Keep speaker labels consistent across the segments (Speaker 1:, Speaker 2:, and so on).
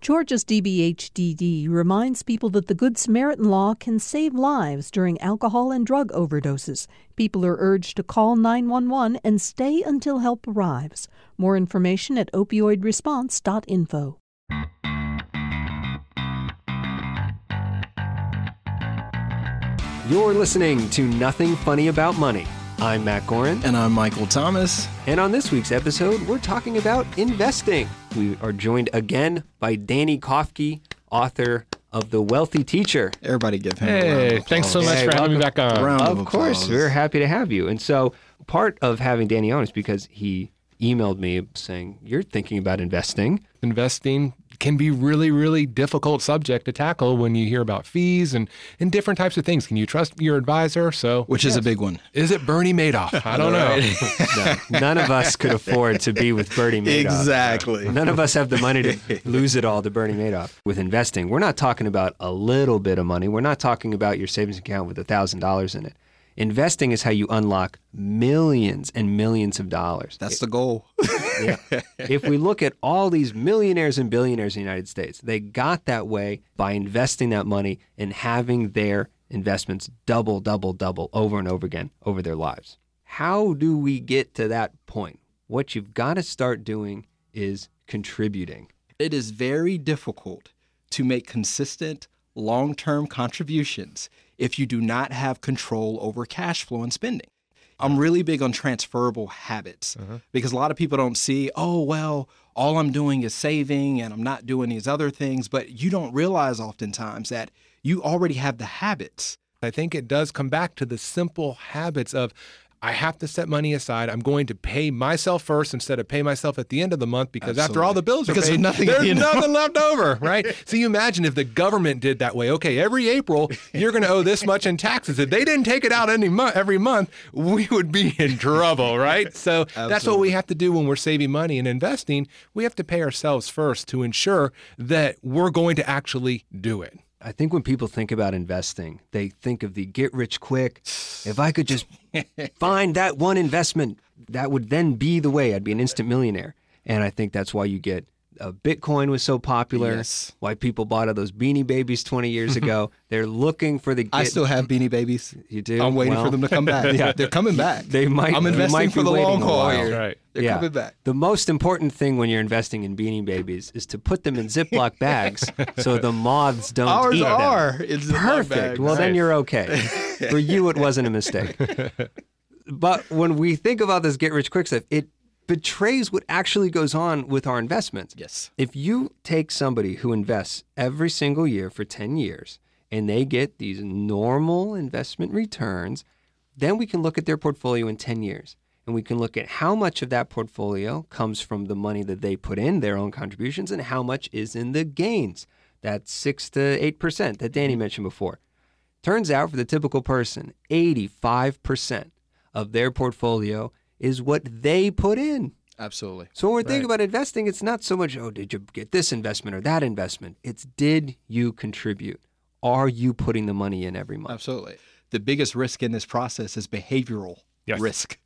Speaker 1: Georgia's DBHDD reminds people that the Good Samaritan Law can save lives during alcohol and drug overdoses. People are urged to call 911 and stay until help arrives. More information at opioidresponse.info.
Speaker 2: You're listening to Nothing Funny About Money. I'm Matt Gorin.
Speaker 3: And I'm Michael Thomas.
Speaker 2: And on this week's episode, we're talking about investing. We are joined again by Danny Kofke, author of The Wealthy Teacher.
Speaker 3: Everybody give him
Speaker 4: Hey, thanks so much
Speaker 2: Hey,
Speaker 4: for having me back on.
Speaker 3: Round
Speaker 2: Of
Speaker 3: of
Speaker 2: course, we're happy to have you. And so, part of having Danny on is because he emailed me saying, You're thinking about investing.
Speaker 4: Investing can be really, really difficult subject to tackle when you hear about fees and, and different types of things. Can you trust your advisor? So,
Speaker 3: Which is a big one.
Speaker 4: is it Bernie Madoff? I don't know.
Speaker 2: No, none of us could afford to be with Bernie Madoff.
Speaker 3: Exactly.
Speaker 2: None of us have the money to lose it all to Bernie Madoff. With investing, we're not talking about a little bit of money. We're not talking about your savings account with a $1,000 in it. Investing is how you unlock millions and millions of dollars.
Speaker 3: That's the goal.
Speaker 2: Yeah. if we look at all these millionaires and billionaires in the United States, they got that way by investing that money and having their investments double, double, double over and over again over their lives. How do we get to that point? What you've got to start doing is contributing.
Speaker 3: it is very difficult to make consistent long term contributions if you do not have control over cash flow and spending. I'm really big on transferable habits uh-huh. because a lot of people don't see, oh, well, all I'm doing is saving and I'm not doing these other things. But you don't realize oftentimes that you already have the habits.
Speaker 4: I think it does come back to the simple habits of I have to set money aside. I'm going to pay myself first instead of pay myself at the end of the month because after all the bills
Speaker 3: Because
Speaker 4: are
Speaker 3: there's
Speaker 4: paid,
Speaker 3: nothing
Speaker 4: there's nothing left over, right? So you imagine if the government did that way. Okay, every April you're going to owe this much in taxes. If they didn't take it out any mo- every month, we would be in trouble, right? So that's what we have to do when we're saving money and investing. We have to pay ourselves first to ensure that we're going to actually do it.
Speaker 2: I think when people think about investing, they think of the get rich quick. If I could just find that one investment, that would then be the way. I'd be an instant millionaire. And I think that's why you get uh, Bitcoin was so popular.
Speaker 3: Yes.
Speaker 2: Why people bought all those Beanie Babies 20 years ago. They're looking for the. Get,
Speaker 3: I still have beanie babies.
Speaker 2: You do?
Speaker 3: I'm waiting
Speaker 2: Well,
Speaker 3: for them to come back.
Speaker 2: Yeah.
Speaker 3: They're coming back.
Speaker 2: They might-
Speaker 3: I'm
Speaker 2: you
Speaker 3: investing
Speaker 2: might
Speaker 3: for the long haul here.
Speaker 4: Right.
Speaker 3: They're
Speaker 2: yeah.
Speaker 3: coming back.
Speaker 2: The most important thing when you're investing in Beanie Babies is to put them in Ziploc bags so the moths don't
Speaker 3: Ours
Speaker 2: eat them.
Speaker 3: are. It's Ziploc
Speaker 2: Perfect.
Speaker 3: bags.
Speaker 2: Well, then you're okay. For you, it wasn't a mistake. but when we think about this get rich quick stuff, it betrays what actually goes on with our investments.
Speaker 3: Yes.
Speaker 2: If you take somebody who invests every single year for 10 years and they get these normal investment returns, then we can look at their portfolio in 10 years and we can look at how much of that portfolio comes from the money that they put in, their own contributions, and how much is in the gains. That's 6 to 8% that Danny mm-hmm. mentioned before. Turns out for the typical person, 85% of their portfolio is what they put in.
Speaker 3: Absolutely.
Speaker 2: So when we're thinking about investing, it's not so much, oh, did you get this investment or that investment? It's did you contribute? Are you putting the money in every month?
Speaker 3: Absolutely. The biggest risk in this process is behavioral
Speaker 4: Yes.
Speaker 3: risk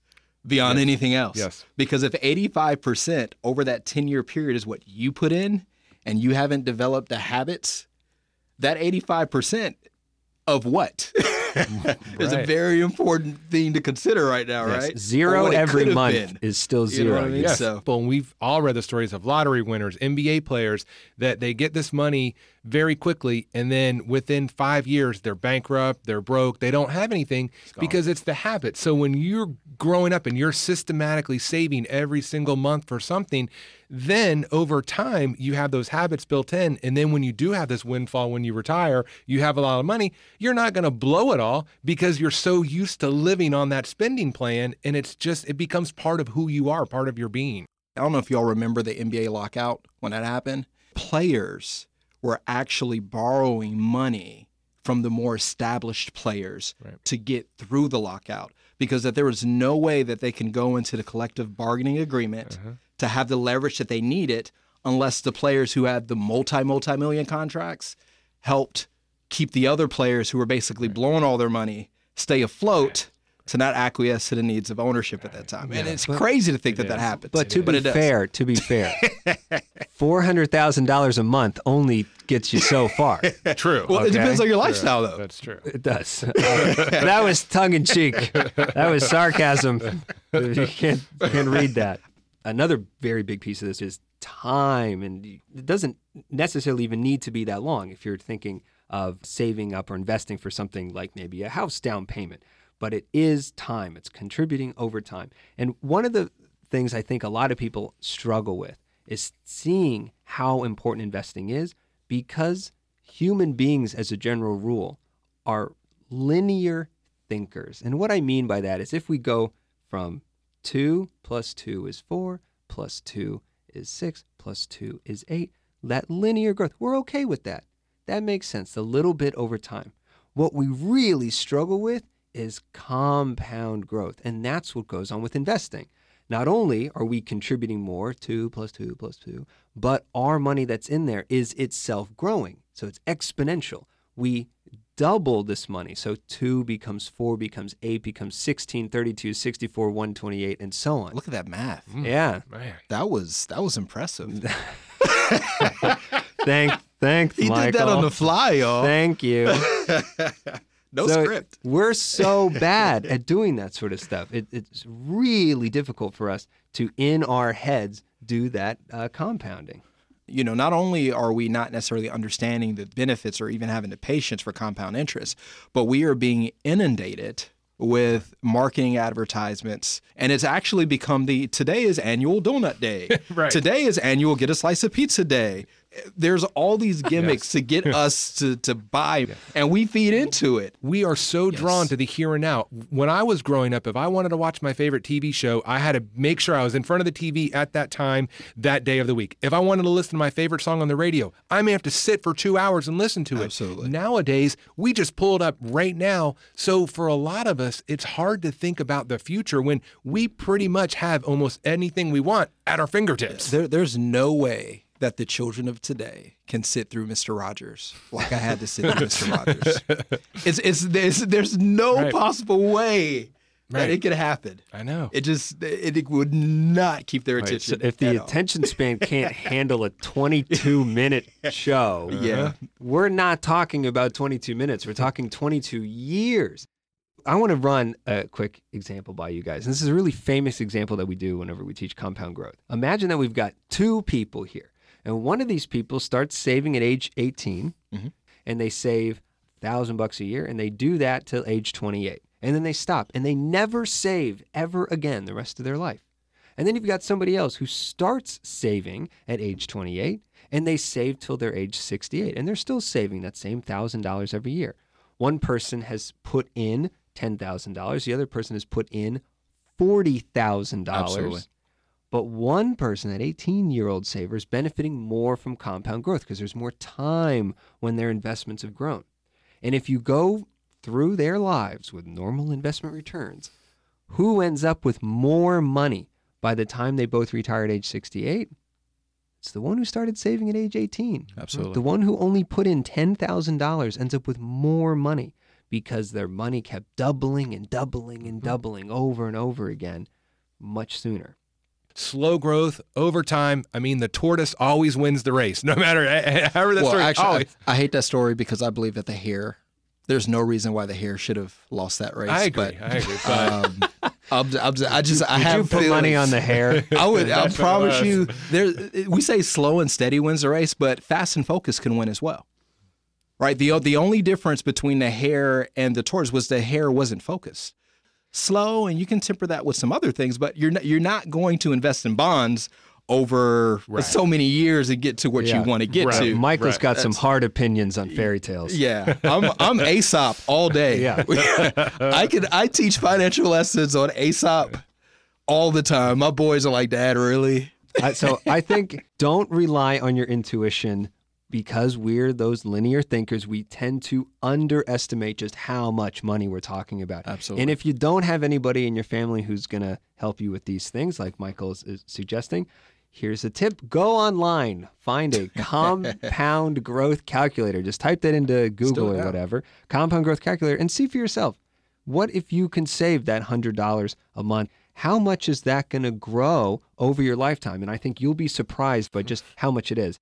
Speaker 3: beyond anything else.
Speaker 4: Yes.
Speaker 3: Because if 85% over that 10 year period is what you put in and you haven't developed the habits, that 85% of what? is a very important thing to consider right now,
Speaker 2: Yes.
Speaker 3: right?
Speaker 2: Zero every month
Speaker 3: been.
Speaker 2: is still
Speaker 3: You know
Speaker 2: zero.
Speaker 3: I mean?
Speaker 2: Yes.
Speaker 3: So-
Speaker 4: Well, and we've all read the stories of lottery winners, NBA players, that they get this money very quickly, and then within five years, they're bankrupt, they're broke, they don't have anything because it's the habit. So when you're growing up and you're systematically saving every single month for something, then over time, you have those habits built in. And then when you do have this windfall when you retire, you have a lot of money, you're not going to blow it all because you're so used to living on that spending plan. And it's just, it becomes part of who you are, part of your being.
Speaker 3: I don't know if y'all remember the NBA lockout when that happened. Players were actually borrowing money from the more established players
Speaker 4: Right.
Speaker 3: to get through the lockout because that there was no way that they can go into the collective bargaining agreement uh-huh. To have the leverage that they needed unless the players who had the multi multi million contracts helped keep the other players who were basically blowing all their money stay afloat to not acquiesce to the needs of ownership at that time. And it's
Speaker 2: But-
Speaker 3: crazy to think that
Speaker 4: It
Speaker 3: that
Speaker 4: is.
Speaker 3: happens.
Speaker 2: But to be
Speaker 3: it does.
Speaker 2: fair, to be fair, four hundred thousand dollars a month only gets you so far.
Speaker 4: True.
Speaker 3: Well, it depends on your lifestyle, though.
Speaker 4: That's true.
Speaker 2: It does. Uh, that was tongue in cheek. That was sarcasm. You can't, you can't read that. Another very big piece of this is time, and it doesn't necessarily even need to be that long if you're thinking of saving up or investing for something like maybe a house down payment. But it is time. It's contributing over time. And one of the things I think a lot of people struggle with is seeing how important investing is because human beings, as a general rule, are linear thinkers. And what I mean by that is if we go from 2 plus 2 is 4, plus 2 is 6, plus 2 is 8, that linear growth, we're okay with that. That makes sense, a little bit over time. What we really struggle with is compound growth. And that's what goes on with investing. Not only are we contributing more, 2 plus 2 plus 2, but our money that's in there is itself growing. So it's exponential. We double this money. So 2 becomes 4, becomes 8, becomes 16, 32, 64, 128, and so on.
Speaker 3: Look at that math.
Speaker 2: Yeah.
Speaker 4: Man.
Speaker 3: That was that was impressive.
Speaker 2: Thank, thank
Speaker 3: He
Speaker 2: Michael.
Speaker 3: did that on the fly, y'all.
Speaker 2: Thank you.
Speaker 3: no
Speaker 2: So
Speaker 3: script.
Speaker 2: We're so bad at doing that sort of stuff. It, it's really difficult for us to, in our heads, do that uh, compounding.
Speaker 3: You know, not only are we not necessarily understanding the benefits or even having the patience for compound interest, but we are being inundated with marketing advertisements. And it's actually become the today is annual donut day.
Speaker 4: Right.
Speaker 3: Today is annual get a slice of pizza day. There's all these gimmicks to get us to, to buy, and we feed into it.
Speaker 4: We are so drawn to the here and now. When I was growing up, if I wanted to watch my favorite TV show, I had to make sure I was in front of the TV at that time, that day of the week. If I wanted to listen to my favorite song on the radio, I may have to sit for two hours and listen to it.
Speaker 3: Absolutely.
Speaker 4: Nowadays, we just pull it up right now. So for a lot of us, it's hard to think about the future when we pretty much have almost anything we want at our fingertips.
Speaker 3: There, there's no way that the children of today can sit through Mr. Rogers like I had to sit through Mr. Rogers. It's, it's, there's, there's no
Speaker 4: Right.
Speaker 3: possible way that it could happen.
Speaker 4: I know.
Speaker 3: It just, it, it would not keep their
Speaker 2: Right, so
Speaker 3: attention.
Speaker 2: if the
Speaker 3: at all.
Speaker 2: attention span can't handle a 22 minute show,
Speaker 3: Yeah. Uh-huh.
Speaker 2: we're not talking about 22 minutes. We're talking 22 years. I want to run a quick example by you guys. And this is a really famous example that we do whenever we teach compound growth. Imagine that we've got two people here, and one of these people starts saving at age 18, mm-hmm. and they save thousand bucks a year, and they do that till age 28, and then they stop, and they never save ever again the rest of their life. And then you've got somebody else who starts saving at age 28 and they save till they're age 68 and they're still saving that same $1,000 every year. One person has put in $10,000, the other person has put in $40,000. But one person, that 18 year old saver, is benefiting more from compound growth because there's more time when their investments have grown. And if you go through their lives with normal investment returns, who ends up with more money by the time they both retire at age 68? It's the one who started saving at age 18.
Speaker 3: Absolutely.
Speaker 2: The one who only put in $10,000 ends up with more money because their money kept doubling and doubling and mm-hmm. doubling over and over again much sooner.
Speaker 4: Slow growth over time. I mean, the tortoise always wins the race, no matter however that
Speaker 3: well,
Speaker 4: story.
Speaker 3: actually,
Speaker 4: always.
Speaker 3: I, I hate that story because I believe that the hare, there's no reason why the hare should have lost that race.
Speaker 4: I agree.
Speaker 3: But,
Speaker 4: I agree. But
Speaker 3: um, I'm, I'm, I just, I
Speaker 2: Did
Speaker 3: have
Speaker 2: you put money on the hare?
Speaker 3: I would. I
Speaker 4: That's what
Speaker 3: promise you. There, we say slow and steady wins the race, but fast and focus can win as well. Right. the The only difference between the hare and the tortoise was the hare wasn't focused. Slow, and you can temper that with some other things, but you're not, you're not going to invest in bonds over so many years and get to what
Speaker 2: Yeah.
Speaker 3: you want to get
Speaker 4: Right.
Speaker 3: to.
Speaker 2: Michael's
Speaker 4: Right.
Speaker 2: got some hard opinions on fairy tales.
Speaker 3: Yeah, I'm I'm Aesop all day.
Speaker 2: Yeah.
Speaker 3: I can I teach financial lessons on Aesop all the time. My boys are like, Dad, really?
Speaker 2: I, so I think don't rely on your intuition because we're those linear thinkers. We tend to underestimate just how much money we're talking about.
Speaker 3: Absolutely.
Speaker 2: And if you don't have anybody in your family who's going to help you with these things, like Michael is, suggesting, here's a tip: go online, find a compound growth calculator. Just type that into Google or whatever, compound growth calculator, and see for yourself. What if you can save that $100 a month? How much is that going to grow over your lifetime? And I think you'll be surprised by just how much it is.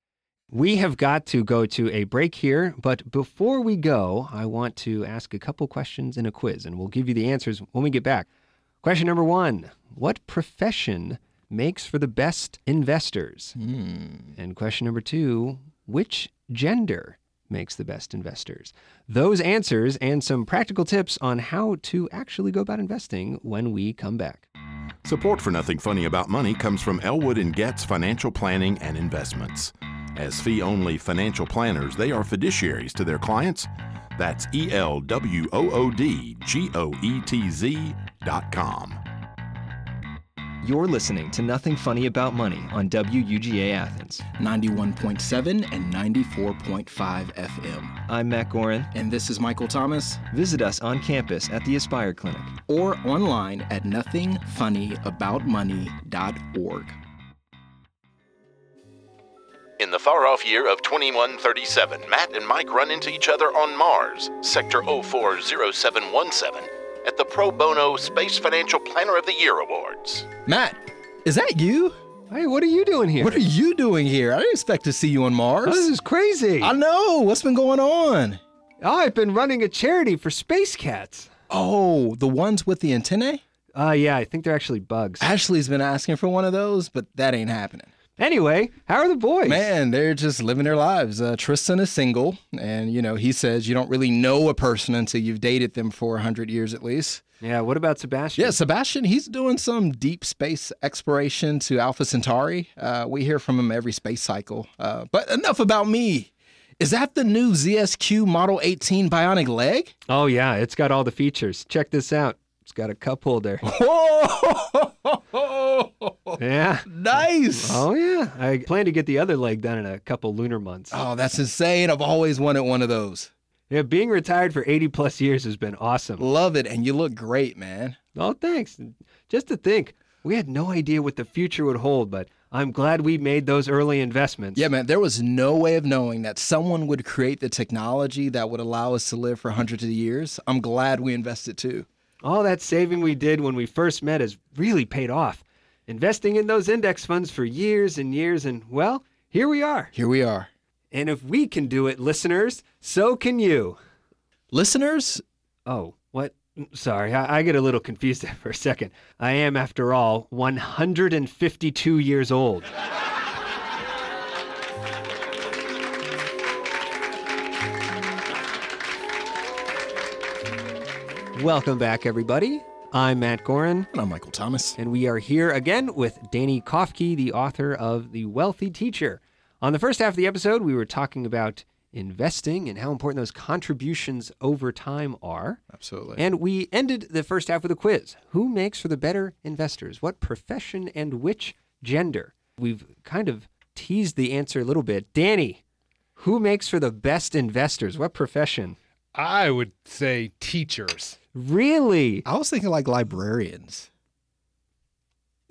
Speaker 2: We have got to go to a break here, but before we go, I want to ask a couple questions in a quiz, and we'll give you the answers when we get back. Question number one What profession makes for the best investors? Hmm. And question number two Which gender makes the best investors? Those answers and some practical tips on how to actually go about investing when we come back.
Speaker 5: Support for Nothing Funny About Money comes from Elwood and Goetz Financial Planning and Investments. As fee only financial planners, they are fiduciaries to their clients. That's E L W O O D G O E T Z dot com.
Speaker 2: You're listening to Nothing Funny About Money on WUGA Athens.
Speaker 3: 91.7 and 94.5 FM.
Speaker 2: I'm Matt Gorin.
Speaker 3: And this is Michael Thomas,
Speaker 2: Visit us on campus at the Aspire Clinic.
Speaker 3: or online at nothingfunnyaboutmoney.org.
Speaker 5: In the far off year of 2137, Matt and Mike run into each other on Mars, Sector 040717, at the Pro Bono Space Financial Planner of the Year Awards.
Speaker 3: Matt, is that you?
Speaker 2: Hey, what are you doing here?
Speaker 3: What are you doing here? I didn't expect to see you on Mars.
Speaker 2: Oh, this is crazy.
Speaker 3: I know. What's been going on?
Speaker 2: Oh, I've been running a charity for space cats.
Speaker 3: Oh, the ones with the antennae?
Speaker 2: Uh, yeah, I think they're actually bugs.
Speaker 3: Ashley's been asking for one of those, but that ain't happening.
Speaker 2: Anyway, how are the boys?
Speaker 3: Man, they're just living their lives. Uh, Tristan is single, and you know he says you don't really know a person until you've dated them for hundred years at least.
Speaker 2: Yeah, what about Sebastian?
Speaker 3: Yeah, Sebastian, he's doing some deep space exploration to Alpha Centauri. Uh, we hear from him every space cycle. Uh, but enough about me. Is that the new ZSQ Model 18 bionic leg?
Speaker 2: Oh, yeah, it's got all the features. Check this out. It's got a cup holder.
Speaker 3: Whoa!
Speaker 2: yeah.
Speaker 3: Nice.
Speaker 2: Oh, yeah. I plan to get the other leg done in a couple lunar months.
Speaker 3: Oh, that's insane. I've always wanted one of those.
Speaker 2: Yeah, being retired for 80 plus years has been awesome.
Speaker 3: Love it. And you look great, man.
Speaker 2: Oh, thanks. Just to think, we had no idea what the future would hold, but I'm glad we made those early investments.
Speaker 3: Yeah, man, there was no way of knowing that someone would create the technology that would allow us to live for hundreds of years. I'm glad we invested too.
Speaker 2: All that saving we did when we first met has really paid off. Investing in those index funds for years and years, and well, here we are.
Speaker 3: Here we are.
Speaker 2: And if we can do it, listeners, so can you.
Speaker 3: Listeners,
Speaker 2: Oh, what? Sorry, I, I get a little confused there for a second. I am, after all, 152 years old. Welcome back, everybody. I'm Matt Gorin,
Speaker 3: and I'm Michael Thomas.
Speaker 2: and we are here again with Danny Kofke, the author of The Wealthy Teacher. On the first half of the episode, we were talking about investing and how important those contributions over time are.
Speaker 3: Absolutely.
Speaker 2: And we ended the first half with a quiz. Who makes for the better investors? What profession and which gender? We've kind of teased the answer a little bit. Danny, who makes for the best investors? What profession?
Speaker 4: I would say teachers.
Speaker 2: Really?
Speaker 3: I was thinking like librarians.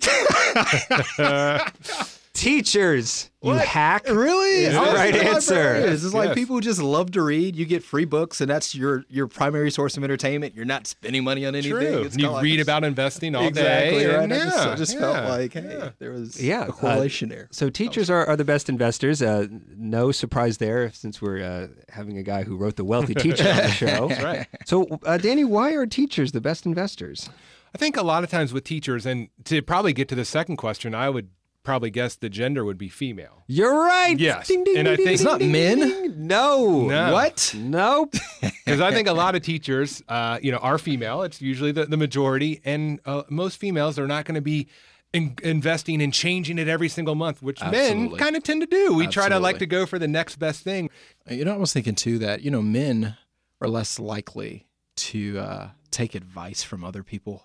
Speaker 2: Teachers, you
Speaker 3: What?
Speaker 2: hack.
Speaker 3: Really?
Speaker 2: Is
Speaker 3: I
Speaker 2: the
Speaker 3: was
Speaker 2: right
Speaker 3: thinking
Speaker 2: answer.
Speaker 3: librarians. It's like
Speaker 4: Yes.
Speaker 3: people who just love to read. You get free books, and that's your your primary source of entertainment. You're not spending money on anything.
Speaker 4: True.
Speaker 3: It's
Speaker 4: you
Speaker 3: kinda like
Speaker 4: read about investing all
Speaker 3: exactly
Speaker 4: day.
Speaker 3: right.
Speaker 4: and
Speaker 3: I just, I
Speaker 4: yeah,
Speaker 3: just
Speaker 4: yeah,
Speaker 3: felt like, hey,
Speaker 4: yeah.
Speaker 3: there was
Speaker 2: Yeah,
Speaker 3: a correlation there.
Speaker 2: So teachers are, are the best investors. Uh, no surprise there, since we're uh, having a guy who wrote The Wealthy Teacher on the show.
Speaker 4: That's right.
Speaker 2: So, uh, Danny, why are teachers the best investors?
Speaker 4: I think a lot of times with teachers, and to probably get to the second question, I would probably guess the gender would be female.
Speaker 2: You're right.
Speaker 4: Yes.
Speaker 2: Ding, ding,
Speaker 4: And
Speaker 2: ding,
Speaker 4: I think-
Speaker 3: It's not
Speaker 2: ding,
Speaker 3: men?
Speaker 2: ding, ding. No.
Speaker 4: No.
Speaker 3: What?
Speaker 2: Nope.
Speaker 4: Because I think a lot of teachers, uh, you know, are female. It's usually the, the majority, and uh, most females are not going to be in, investing and changing it every single month, which men kind of tend to do. We try to like to go for the next best thing.
Speaker 3: You know, I was thinking too that you know men are less likely to uh, take advice from other people,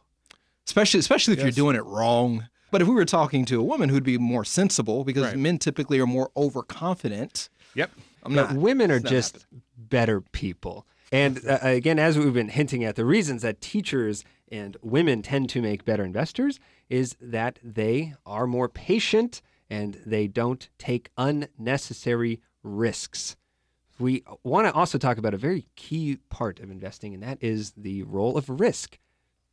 Speaker 3: especially especially if you're doing it wrong. But if we were talking to a woman who'd be more sensible, because
Speaker 4: Right.
Speaker 3: men typically are more overconfident.
Speaker 4: Yep.
Speaker 3: I'm
Speaker 2: No,
Speaker 3: not.
Speaker 2: women are
Speaker 3: not
Speaker 2: just better people. And uh, again, as we've been hinting at, the reasons that teachers and women tend to make better investors is that they are more patient and they don't take unnecessary risks. we want to also talk about a very key part of investing, and that is the role of risk.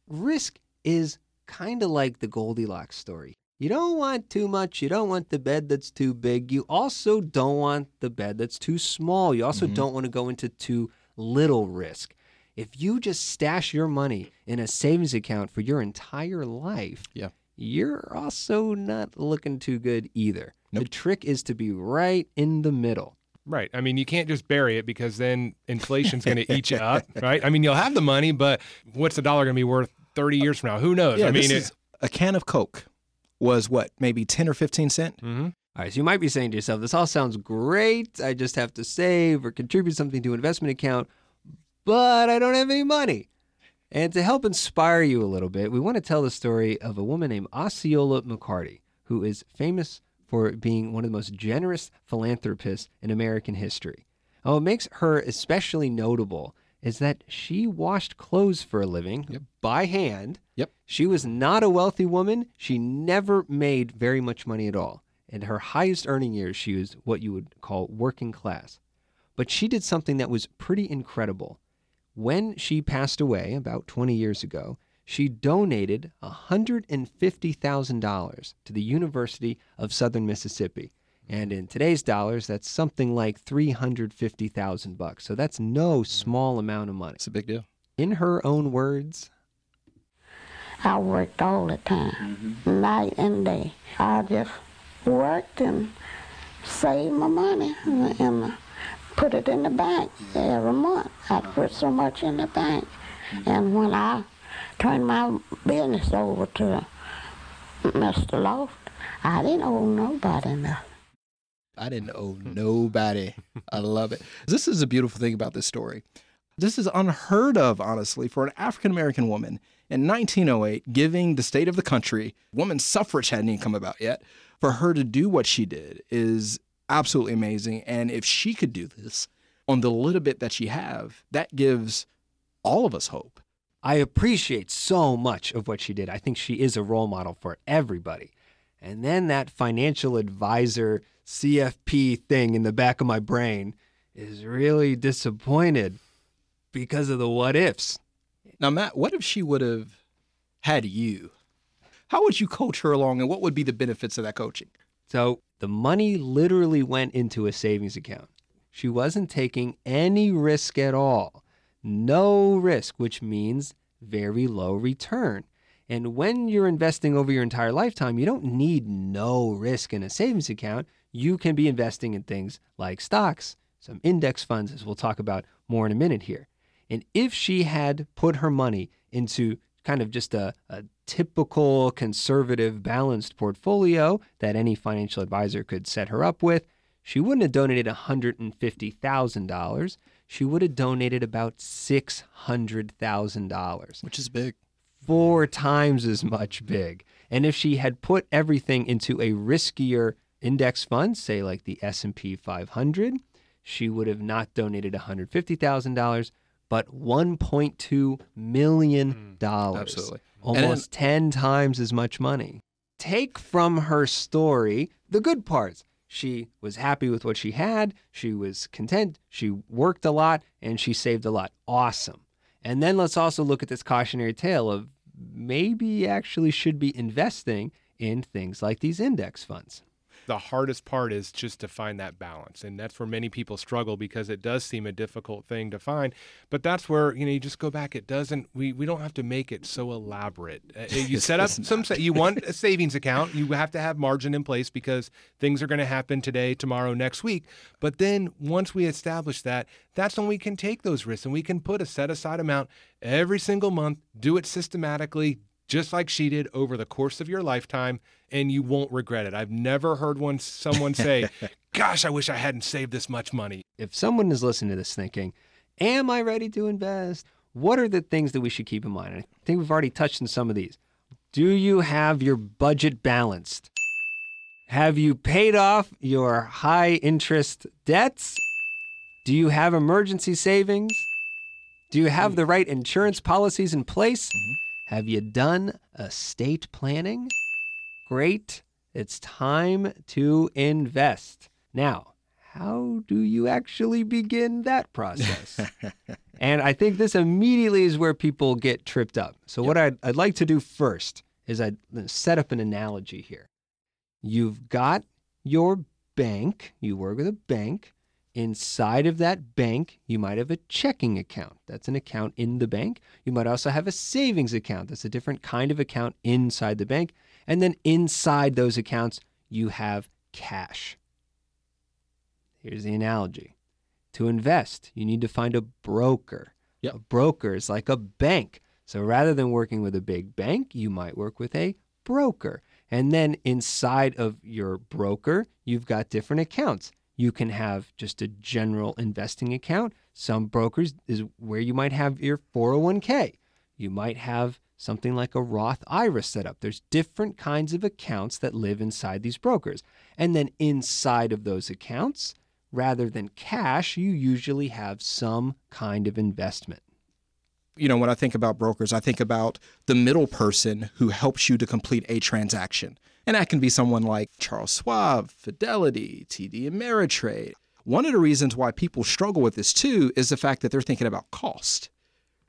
Speaker 2: Risk is kind of like the Goldilocks story. You don't want too much. You don't want the bed that's too big. You also don't want the bed that's too small. You also mm-hmm. don't want to go into too little risk. If you just stash your money in a savings account for your entire life,
Speaker 3: Yeah.
Speaker 2: you're also not looking too good either. The trick is to be right in the middle.
Speaker 4: Right. I mean, you can't just bury it because then inflation's going to eat you up, right? I mean, you'll have the money, but what's the dollar going to be worth 30 years from now? Who knows?
Speaker 3: Yeah,
Speaker 4: I mean,
Speaker 3: this is a can of Coke was what, maybe 10 or 15 cent?
Speaker 4: hmm
Speaker 2: All right, so you might be saying to yourself, this all sounds great. I just have to save or contribute something to an investment account, but I don't have any money. And to help inspire you a little bit, we want to tell the story of a woman named Osceola McCarty, who is famous for being one of the most generous philanthropists in American history. And what makes her especially notable is that she washed clothes for a living by hand.
Speaker 3: Yep.
Speaker 2: She was not a wealthy woman. She never made very much money at all. In her highest earning years, she was what you would call working class. But she did something that was pretty incredible. When she passed away about 20 years ago, she donated $150,000 to the University of Southern Mississippi. And in today's dollars, that's something like 350,000 bucks. So that's no mm. small amount of money.
Speaker 3: It's a big deal.
Speaker 2: In her own words,
Speaker 6: I worked all the time, mm-hmm. night and day. I just worked and saved my money and, and put it in the bank every month. I uh-huh. put so much in the bank. Mm-hmm. And when I turned my business over to Mr. Loft, I didn't owe nobody nothing.
Speaker 3: I didn't owe nobody. I love it. This is a beautiful thing about this story. This is unheard of, honestly, for an African American woman in 1908 giving the state of the country, women's suffrage hadn't even come about yet. For her to do what she did is absolutely amazing. And if she could do this on the little bit that she have, that gives all of us hope.
Speaker 2: I appreciate so much of what she did. I think she is a role model for everybody. And then that financial advisor CFP thing in the back of my brain is really disappointed because of the what ifs.
Speaker 3: Now, Matt, what if she would have had you? How would you coach her along, and what would be the benefits of that coaching?
Speaker 2: So the money literally went into a savings account. She wasn't taking any risk at all. No risk, which means very low return. And when you're investing over your entire lifetime, you don't need no risk in a savings account. You can be investing in things like stocks, some index funds, as we'll talk about more in a minute here. And if she had put her money into kind of just a, a typical conservative balanced portfolio that any financial advisor could set her up with, she wouldn't have donated $150,000. She would have donated about $600,000
Speaker 3: Which is big.
Speaker 2: four times as much big. And if she had put everything into a riskier index funds, say like the S&P 500, she would have not donated $150,000, but $1.2 million.
Speaker 3: Hmm, absolutely.
Speaker 2: Almost 10 times as much money. Take from her story the good parts. She was happy with what she had. She was content. She worked a lot and she saved a lot. Awesome. And then let's also look at this cautionary tale of maybe you actually should be investing in things like these index funds.
Speaker 4: The hardest part is just to find that balance and that's where many people struggle because it does seem a difficult thing to find but that's where you know you just go back it doesn't we, we don't have to make it so elaborate. Uh, you set up some you want a savings account you have to have margin in place because things are going to happen today tomorrow next week but then once we establish that that's when we can take those risks and we can put a set aside amount every single month do it systematically just like she did over the course of your lifetime and you won't regret it. I've never heard one someone say, "Gosh, I wish I hadn't saved this much money."
Speaker 2: If someone is listening to this thinking, Am I ready to invest? What are the things that we should keep in mind? And I think we've already touched on some of these. Do you have your budget balanced? Have you paid off your high interest debts? Do you have emergency savings? Do you have hmm. the right insurance policies in place? Mm-hmm. Have you done estate planning? Great. It's time to invest. Now, how do you actually begin that process? and I think this immediately is where people get tripped up. So, what I'd, I'd like to do first is I'd uh, set up an analogy here. You've got your bank, you work with a bank. Inside of that bank, you might have a checking account. That's an account in the bank. You might also have a savings account. That's a different kind of account inside the bank. And then inside those accounts, you have cash. Here's the analogy to invest, you need to find a broker.
Speaker 3: Yep.
Speaker 2: A broker is like a bank. So rather than working with a big bank, you might work with a broker. And then inside of your broker, you've got different accounts. You can have just a general investing account. Some brokers is where you might have your 401k. You might have something like a Roth IRA set up. There's different kinds of accounts that live inside these brokers. And then inside of those accounts, rather than cash, you usually have some kind of investment.
Speaker 3: You know, when I think about brokers, I think about the middle person who helps you to complete a transaction. And that can be someone like Charles Schwab, Fidelity, TD Ameritrade. One of the reasons why people struggle with this too is the fact that they're thinking about cost,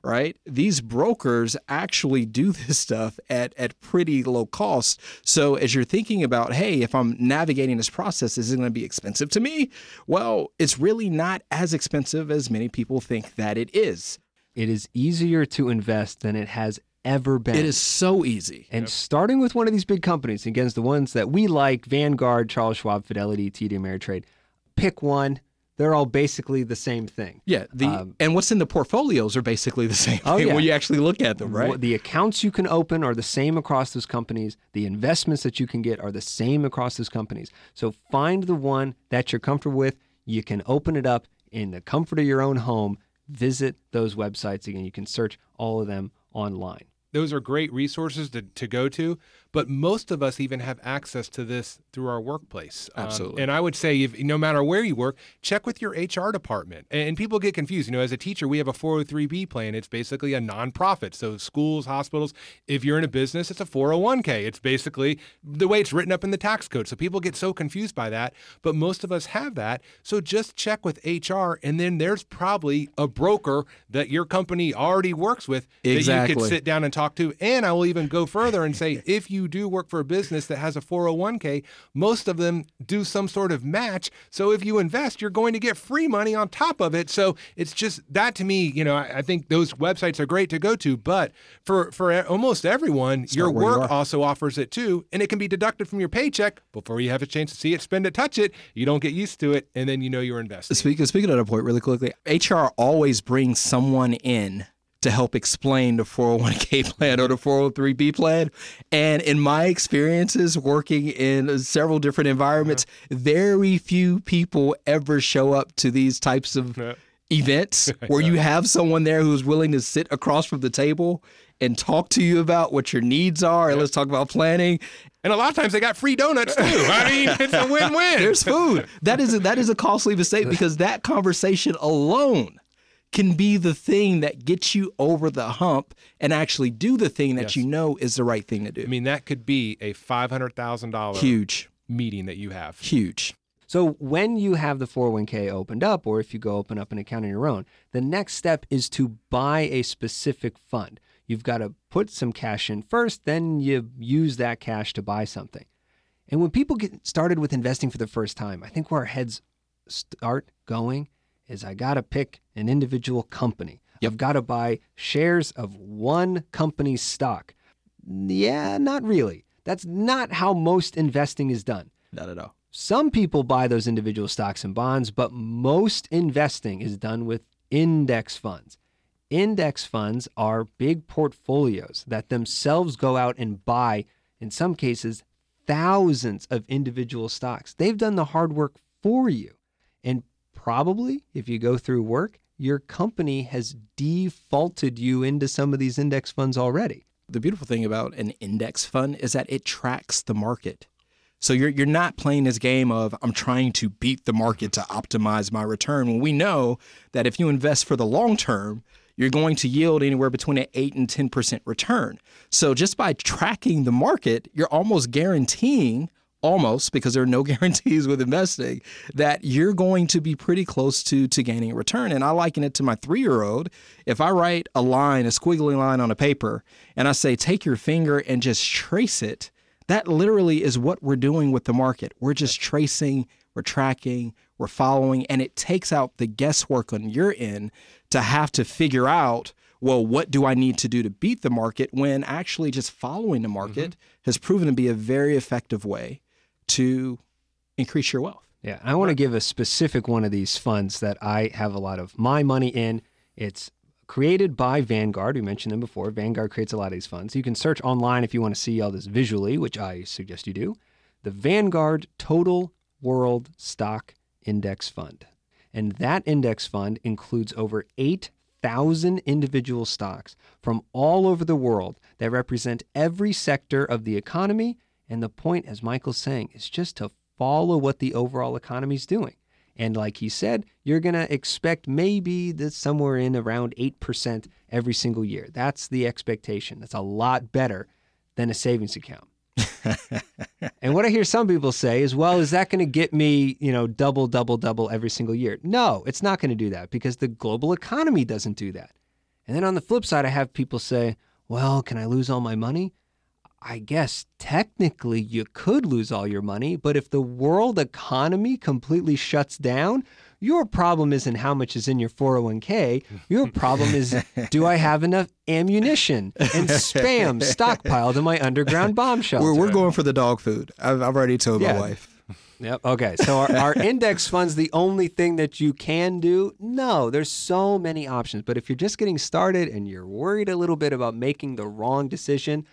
Speaker 3: right? These brokers actually do this stuff at, at pretty low cost. So as you're thinking about, hey, if I'm navigating this process, is it going to be expensive to me? Well, it's really not as expensive as many people think that it is.
Speaker 2: It is easier to invest than it has ever been.
Speaker 3: It is so easy.
Speaker 2: And starting with one of these big companies, against the ones that we like Vanguard, Charles Schwab, Fidelity, TD Ameritrade, pick one. They're all basically the same thing.
Speaker 3: Yeah, the
Speaker 2: Um,
Speaker 3: and what's in the portfolios are basically the same
Speaker 2: Oh, yeah.
Speaker 3: when you actually look at them, right?
Speaker 2: The accounts you can open are the same across those companies. The investments that you can get are the same across those companies. So find the one that you're comfortable with. You can open it up in the comfort of your own home. Visit those websites again. You can search all of them online.
Speaker 4: Those are great resources to, to go to but most of us even have access to this through our workplace. Um,
Speaker 3: Absolutely.
Speaker 4: and i would say if no matter where you work check with your hr department. And, and people get confused. You know as a teacher we have a 403b plan. It's basically a nonprofit. So schools hospitals if you're in a business it's a 401k it's basically the way it's written up in the tax code. So people get so confused by that. But most of us have that. So just check with hr and then there's probably a broker that your company already works with that you could sit down and talk to. And I will even go further and say if you do work for a business that has a 401k, most of them do some sort of match. So if you invest, you're going to get free money on top of it. So it's just that to me, you know, I, I think those websites are great to go to. But for, for almost everyone, your
Speaker 3: where you
Speaker 4: work also offers it too. And it can be deducted from your paycheck before you have a chance to see it, spend it, touch it. You don't get used to it. And then you know you're investing.
Speaker 3: Speaking speaking of that point, really quickly, HR always brings someone in to help explain the 401k plan or the 403b plan. And in my experiences working in several different environments, very few people ever show up to these types of
Speaker 4: Yeah.
Speaker 3: events where you have someone there who's willing to sit across from the table and talk to you about what your needs are and let's talk about planning
Speaker 4: And a lot of times they got free donuts too. I mean, it's a win-win.
Speaker 3: there's food. That is a, that is a costly mistake because that conversation alone can be the thing that gets you over the hump and actually do the thing that
Speaker 4: Yes.
Speaker 3: you know is the right thing to do.
Speaker 4: I mean, that could be a five hundred thousand dollar
Speaker 3: huge,
Speaker 4: meeting that you have.
Speaker 3: huge.
Speaker 2: So when you have the 401k opened up, or if you go open up an account on your own, the next step is to buy a specific fund. You've got to put some cash in first, then you use that cash to buy something. And when people get started with investing for the first time, I think where our heads start going is I got to pick an individual company. I've got to buy shares of one company's stock. Yeah, not really. That's not how most investing is done.
Speaker 3: Not at all.
Speaker 2: Some people buy those individual stocks and bonds, but most investing is done with index funds. Index funds are big portfolios that themselves go out and buy, in some cases, thousands of individual stocks. They've done the hard work for you. And probably, if you go through work, your company has defaulted you into some of these index funds already.
Speaker 3: The beautiful thing about an index fund is that it tracks the market. So you're you're not playing this game of I'm trying to beat the market to optimize my return when we know that if you invest for the long term, you're going to yield anywhere between an 8 and 10% return. So just by tracking the market, you're almost guaranteeing almost because there are no guarantees with investing that you're going to be pretty close to to gaining a return. And i liken it to my three-year-old. If i write a line a squiggly line on a paper and i say take your finger and just trace it that literally is what we're doing with the market. We're just tracing we're tracking we're following and it takes out the guesswork on your end to have to figure out well, what do I need to do to beat the market when actually just following the market mm-hmm. has proven to be a very effective way to increase your wealth.
Speaker 2: Yeah, I want to give a specific one of these funds that I have a lot of my money in. It's created by Vanguard. We mentioned them before. Vanguard creates a lot of these funds. You can search online if you want to see all this visually, which I suggest you do. The Vanguard Total World Stock Index Fund. And that index fund includes over 8,000 individual stocks from all over the world that represent every sector of the economy and the point, as Michael's saying, is just to follow what the overall economy is doing. And like he said, you're going to expect maybe that somewhere in around 8% every single year. That's the expectation. That's a lot better than a savings account. and what I hear some people say is, well, is that going to get me, you know, double, double, double every single year? No, it's not going to do that because the global economy doesn't do that. And then on the flip side, I have people say, well, can I lose all my money? I guess technically you could lose all your money, but if the world economy completely shuts down, your problem isn't how much is in your 401k. Your problem is do I have enough ammunition and spam stockpiled in my underground bomb shelter?
Speaker 3: We're, we're going for the dog food. I've, I've already told yeah. my wife.
Speaker 2: Yep. Okay. So are, are index funds the only thing that you can do? No, there's so many options. But if you're just getting started and you're worried a little bit about making the wrong decision,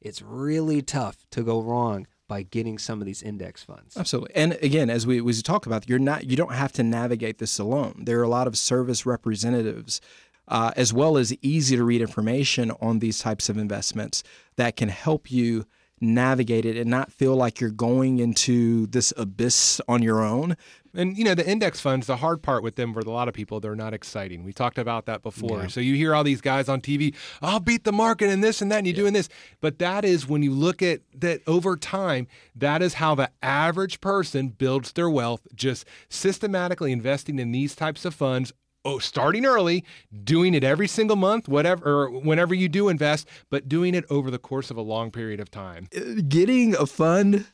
Speaker 2: it's really tough to go wrong by getting some of these index funds.
Speaker 3: Absolutely. And again, as we, we talk about, you're not you don't have to navigate this alone. There are a lot of service representatives uh, as well as easy to read information on these types of investments that can help you navigate it and not feel like you're going into this abyss on your own.
Speaker 4: And you know, the index funds, the hard part with them for a lot of people, they're not exciting. We talked about that before. Yeah. So you hear all these guys on TV, I'll beat the market and this and that, and you're yeah. doing this. But that is when you look at that over time, that is how the average person builds their wealth, just systematically investing in these types of funds oh, starting early, doing it every single month, whatever, or whenever you do invest, but doing it over the course of a long period of time.
Speaker 3: Uh, getting a fund,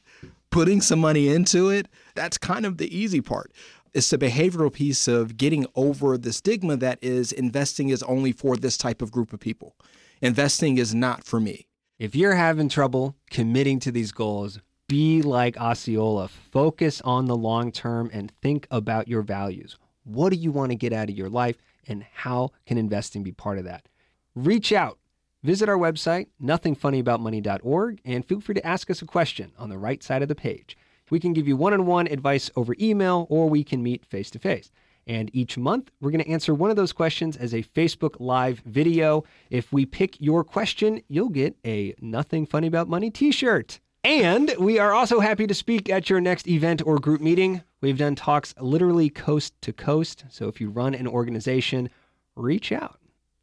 Speaker 3: putting some money into it, that's kind of the easy part. It's the behavioral piece of getting over the stigma that is investing is only for this type of group of people. Investing is not for me.
Speaker 2: If you're having trouble committing to these goals, be like Osceola. Focus on the long term and think about your values. What do you want to get out of your life, and how can investing be part of that? Reach out. Visit our website, nothingfunnyaboutmoney.org, and feel free to ask us a question on the right side of the page. We can give you one on one advice over email, or we can meet face to face. And each month, we're going to answer one of those questions as a Facebook Live video. If we pick your question, you'll get a Nothing Funny About Money t shirt. And we are also happy to speak at your next event or group meeting. We've done talks literally coast to coast. So if you run an organization, reach out.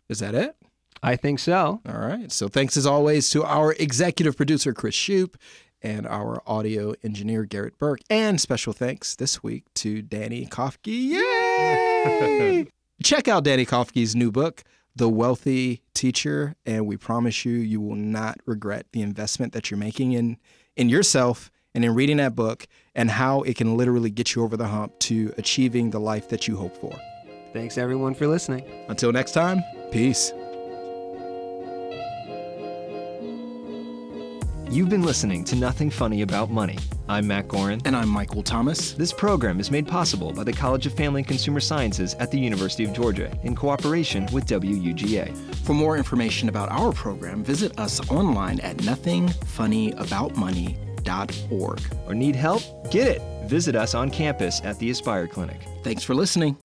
Speaker 3: Is that it?
Speaker 2: I think so.
Speaker 3: All right. So thanks as always to our executive producer, Chris Shoup, and our audio engineer, Garrett Burke. And special thanks this week to Danny Kofke. Yay! Check out Danny Kofke's new book, The Wealthy Teacher, and we promise you, you will not regret the investment that you're making in, in yourself and in reading that book and how it can literally get you over the hump to achieving the life that you hope for.
Speaker 2: Thanks, everyone, for listening.
Speaker 3: Until next time, peace.
Speaker 2: You've been listening to Nothing Funny About Money. I'm Matt Gorin.
Speaker 3: And I'm Michael Thomas.
Speaker 2: This program is made possible by the College of Family and Consumer Sciences at the University of Georgia in cooperation with WUGA.
Speaker 3: For more information about our program, visit us online at nothingfunnyaboutmoney.com
Speaker 2: or need help? Get it. Visit us on campus at the Aspire Clinic.
Speaker 3: Thanks for listening.